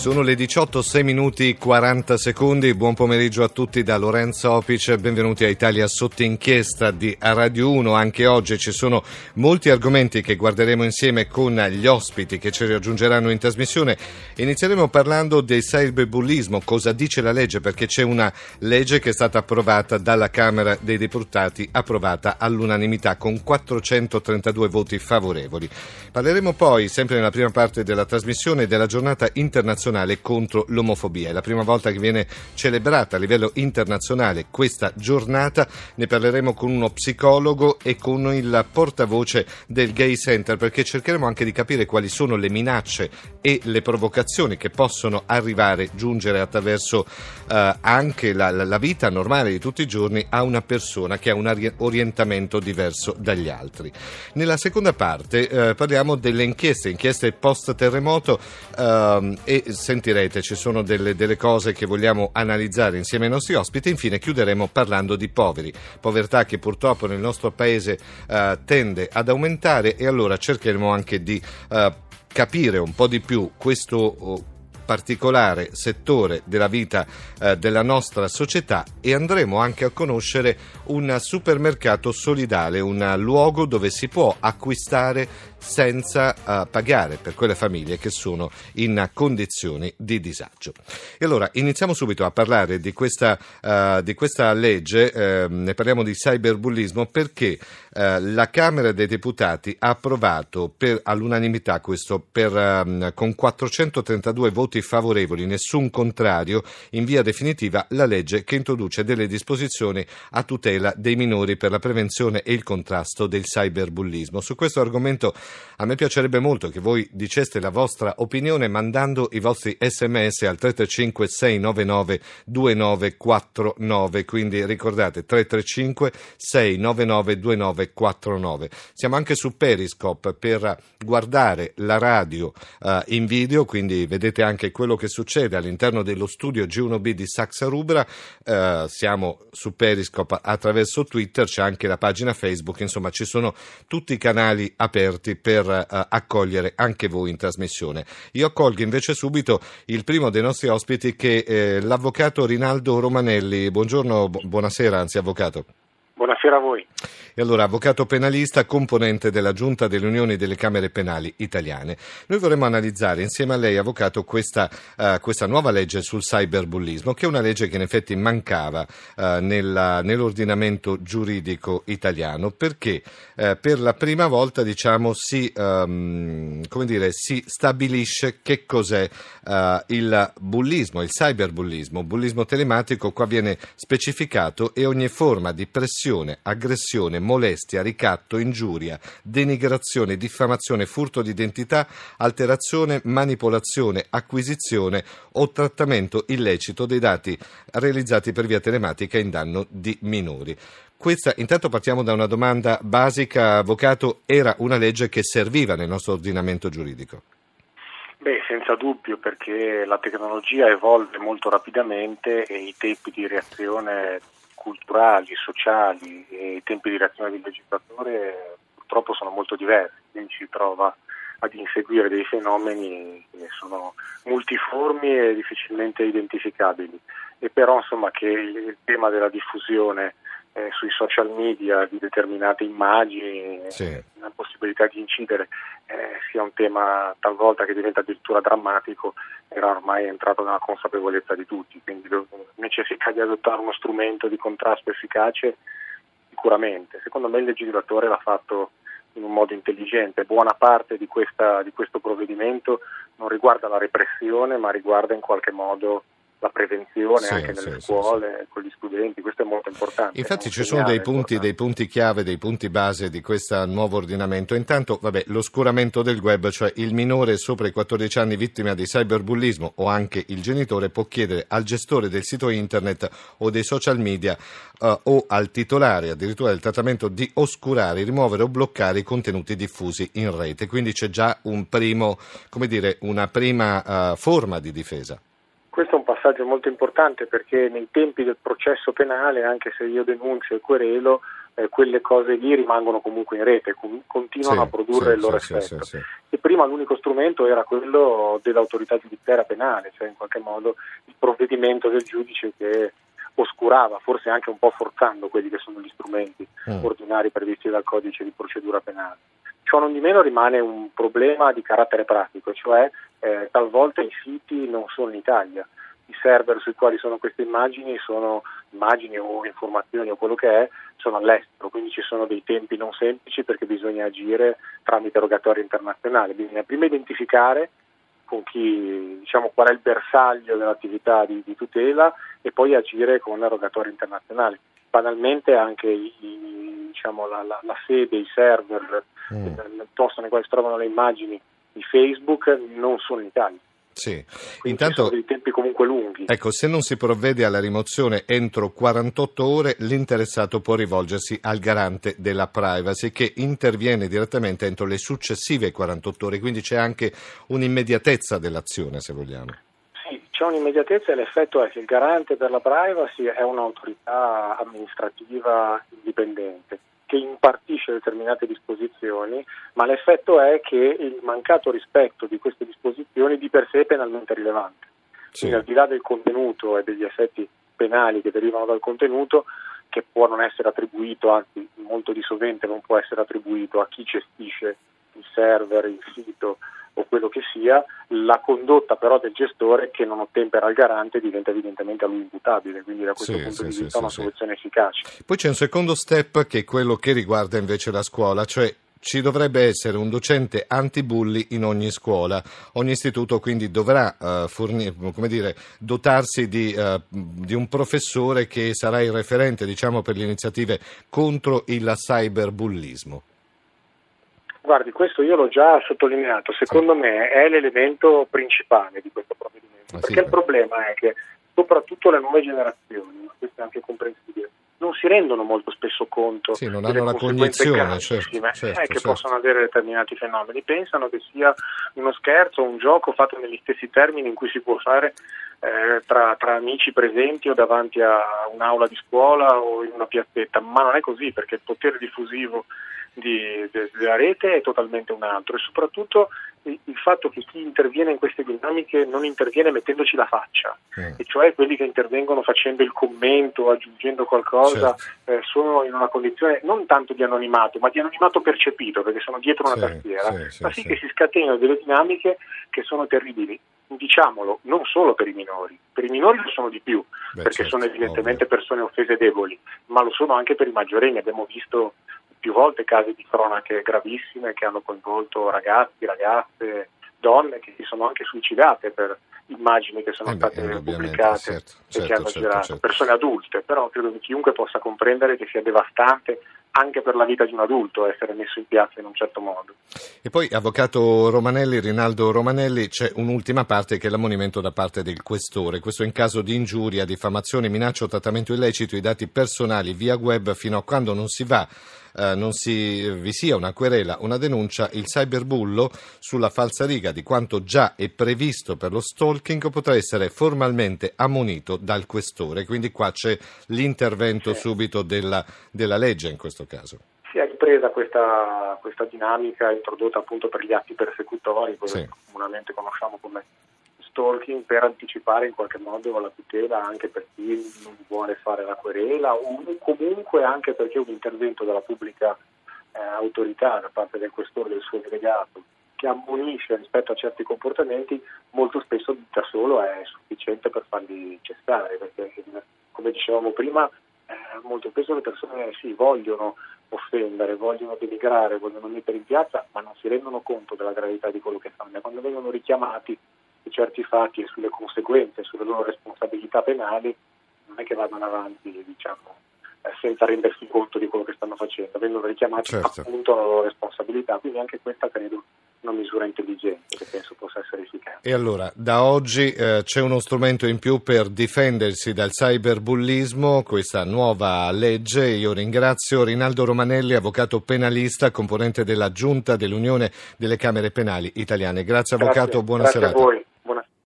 Sono le 18, 6 minuti 40 secondi. Buon pomeriggio a tutti da Lorenzo Opic. Benvenuti a Italia sotto inchiesta di Radio 1. Anche oggi ci sono molti argomenti che guarderemo insieme con gli ospiti che ci raggiungeranno in trasmissione. Inizieremo parlando del cyberbullismo. Cosa dice la legge? Perché c'è una legge che è stata approvata dalla Camera dei Deputati, approvata all'unanimità con 432 voti favorevoli. Parleremo poi, sempre nella prima parte della trasmissione, della giornata internazionale internazionale contro l'omofobia. È la prima volta che viene celebrata a livello internazionale questa giornata. Ne parleremo con uno psicologo e con il portavoce del Gay Center perché cercheremo anche di capire quali sono le minacce e le provocazioni che possono arrivare, giungere attraverso eh, anche la, la, vita normale di tutti i giorni a una persona che ha un orientamento diverso dagli altri. Nella seconda parte eh, parliamo delle inchieste, inchieste post terremoto eh, e sentirete ci sono delle, delle, cose che vogliamo analizzare insieme ai nostri ospiti. Infine chiuderemo parlando di poveri, povertà che purtroppo nel nostro paese uh, tende ad aumentare e allora cercheremo anche di uh, capire un po' di più questo uh, particolare settore della vita eh, della nostra società e andremo anche a conoscere un supermercato solidale, un luogo dove si può acquistare senza uh, pagare per quelle famiglie che sono in condizioni di disagio. E allora iniziamo subito a parlare di questa, uh, di questa legge, uh, ne parliamo di cyberbullismo perché eh, la Camera dei Deputati ha approvato per, all'unanimità questo per, um, con 432 voti favorevoli, nessun contrario, in via definitiva la legge che introduce delle disposizioni a tutela dei minori per la prevenzione e il contrasto del cyberbullismo. Su questo argomento a me piacerebbe molto che voi diceste la vostra opinione mandando i vostri sms al 335 699 2949, quindi ricordate 335 699 2949. Siamo anche su Periscope per guardare la radio uh, in video, quindi vedete anche quello che succede all'interno dello studio G1B di Saxa Rubra. Uh, siamo su Periscope attraverso Twitter, c'è anche la pagina Facebook, insomma ci sono tutti i canali aperti per uh, accogliere anche voi in trasmissione. Io accolgo invece subito il primo dei nostri ospiti che è l'avvocato Rinaldo Romanelli. Buongiorno, bu- buonasera, anzi avvocato. Buonasera a voi. E allora, avvocato penalista, componente della Giunta delle Unioni delle Camere Penali Italiane. Noi vorremmo analizzare insieme a lei, avvocato, questa, uh, questa nuova legge sul cyberbullismo, che è una legge che in effetti mancava uh, nella, nell'ordinamento giuridico italiano, perché? Uh, per la prima volta diciamo, si, um, dire, si, stabilisce che cos'è il bullismo, il cyberbullismo, bullismo telematico, qua viene specificato e ogni forma di pressione aggressione, molestia, ricatto, ingiuria, denigrazione, diffamazione, furto di identità, alterazione, manipolazione, acquisizione o trattamento illecito dei dati realizzati per via telematica in danno di minori. Questa, intanto partiamo da una domanda basica, Avvocato, era una legge che serviva nel nostro ordinamento giuridico? Beh, senza dubbio, perché la tecnologia evolve molto rapidamente e i tempi di reazione culturali, sociali e i tempi di reazione del legislatore purtroppo sono molto diversi, quindi si trova ad inseguire dei fenomeni che sono multiformi e difficilmente identificabili. E però insomma che il tema della diffusione eh, sui social media di determinate immagini, sì. la possibilità di incidere eh, sia un tema talvolta che diventa addirittura drammatico, era ormai entrato nella consapevolezza di tutti, quindi la necessità di adottare uno strumento di contrasto efficace sicuramente. Secondo me il legislatore l'ha fatto in un modo intelligente. Buona parte di, questa, di questo provvedimento non riguarda la repressione, ma riguarda in qualche modo la prevenzione sì, anche nelle sì, scuole, sì, con gli studenti, questo è molto importante. Infatti ci sono dei punti, dei punti, chiave, dei punti base di questo nuovo ordinamento. Intanto, vabbè, l'oscuramento del web, cioè il minore sopra i 14 anni vittima di cyberbullismo o anche il genitore può chiedere al gestore del sito internet o dei social media uh, o al titolare addirittura del trattamento di oscurare, rimuovere o bloccare i contenuti diffusi in rete. Quindi c'è già un primo, dire, una prima uh, forma di difesa. Questo è un passaggio molto importante perché nei tempi del processo penale, anche se io denuncio e querelo, eh, quelle cose lì rimangono comunque in rete, com- continuano sì, a produrre sì, il loro sì, effetto. E prima l'unico strumento era quello dell'autorità giudiziaria penale, cioè in qualche modo il provvedimento del giudice che oscurava, forse anche un po' forzando quelli che sono gli strumenti mm. ordinari previsti dal codice di procedura penale. Ciò non di meno rimane un problema di carattere pratico, cioè eh, talvolta i siti non sono in Italia, i server sui quali sono queste immagini sono immagini o informazioni o quello che è, sono all'estero, quindi ci sono dei tempi non semplici perché bisogna agire tramite rogatorio internazionale, bisogna prima identificare con chi, diciamo, qual è il bersaglio dell'attività di, di tutela e poi agire con rogatorio internazionale. Banalmente anche i, diciamo, la, la, la, sede, i server, mm. il posto nei quali si trovano le immagini di Facebook non sono in Italia. Sì. Quindi Intanto, sono dei tempi comunque lunghi. Ecco, se non si provvede alla rimozione entro 48 ore, l'interessato può rivolgersi al garante della privacy che interviene direttamente entro le successive 48 ore, quindi c'è anche un'immediatezza dell'azione, se vogliamo. Sì, c'è un'immediatezza e l'effetto è che il garante per la privacy è un'autorità amministrativa indipendente che impartisce determinate disposizioni, ma l'effetto è che il mancato rispetto di queste disposizioni di per sé è penalmente rilevante. Sì. Quindi al di là del contenuto e degli effetti penali che derivano dal contenuto, che può non essere attribuito, anzi molto di sovente non può essere attribuito a chi gestisce il server, il sito o quello che sia, la condotta però del gestore che non ottempera al garante diventa evidentemente a lui imputabile, quindi da questo sì, punto sì, di vista sì, è una soluzione efficace. Poi c'è un secondo step che è quello che riguarda invece la scuola, cioè ci dovrebbe essere un docente anti-bulli in ogni scuola. Ogni istituto quindi dovrà uh, fornire, dire, dotarsi di, uh, di, un professore che sarà il referente diciamo, per le iniziative contro il cyberbullismo. Guardi, questo io l'ho già sottolineato, secondo sì. me è l'elemento principale di questo provvedimento, ah, perché sì, il problema è che soprattutto le nuove generazioni, questo è anche comprensibile, non si rendono molto spesso conto sì, non hanno la cognizione certo, eh, certo, che certo. possono avere determinati fenomeni, pensano che sia uno scherzo, un gioco fatto negli stessi termini in cui si può fare eh, tra, tra, amici presenti o davanti a un'aula di scuola o in una piazzetta, ma non è così perché il potere diffusivo di, de, della rete è totalmente un altro e soprattutto il, il, fatto che chi interviene in queste dinamiche non interviene mettendoci la faccia, mm. e cioè quelli che intervengono facendo il commento, aggiungendo qualcosa, certo. eh, sono in una condizione non tanto di anonimato, ma di anonimato percepito, perché sono dietro una sì, tastiera, sì, fa sì, sì che si scatenino delle dinamiche che sono terribili diciamolo, non solo per i minori, per i minori lo sono di più, Beh, perché certo, sono evidentemente ovvio. persone offese deboli, ma lo sono anche per i maggiorenni, abbiamo visto più volte casi di cronache gravissime che hanno coinvolto ragazzi, ragazze, donne che si sono anche suicidate per immagini che sono eh state beh, pubblicate certo, e certo, che hanno certo, girato, certo. persone adulte, però credo che chiunque possa comprendere che sia devastante anche per la vita di un adulto essere messo in piazza in un certo modo. E poi, avvocato Romanelli, Rinaldo Romanelli, c'è un'ultima parte che è l'ammonimento da parte del questore. Questo in caso di ingiuria, diffamazione, minaccia o trattamento illecito i dati personali via web fino a quando non si va eh, non si, vi sia una querela, una denuncia, il cyberbullo sulla falsariga di quanto già è previsto per lo stalking potrà essere formalmente ammonito dal questore. Quindi qua c'è l'intervento sì. subito della, della legge in questo caso si è ripresa questa, questa, dinamica introdotta appunto per gli atti persecutori, quello sì. che comunemente conosciamo come stalking per anticipare in qualche modo la tutela anche per chi non vuole fare la querela o comunque anche perché un intervento della pubblica eh, autorità da parte del questore del suo delegato che ammonisce rispetto a certi comportamenti molto spesso da solo è sufficiente per farli cessare perché come dicevamo prima eh, molto spesso le persone sì, vogliono offendere, vogliono denigrare, vogliono mettere in piazza ma non si rendono conto della gravità di quello che fanno. Quando vengono richiamati su certi fatti e sulle conseguenze, sulle loro responsabilità penali, non è che vadano avanti diciamo, eh, senza rendersi conto di quello che stanno facendo, vengono richiamati certo. appunto alla loro responsabilità, quindi anche questa credo una misura intelligente che penso possa essere efficace. E allora, da oggi eh, c'è uno strumento in più per difendersi dal cyberbullismo, questa nuova legge. Io ringrazio Rinaldo Romanelli, avvocato penalista, componente della Giunta dell'Unione delle Camere Penali Italiane. Grazie, Grazie. avvocato, buona Grazie serata.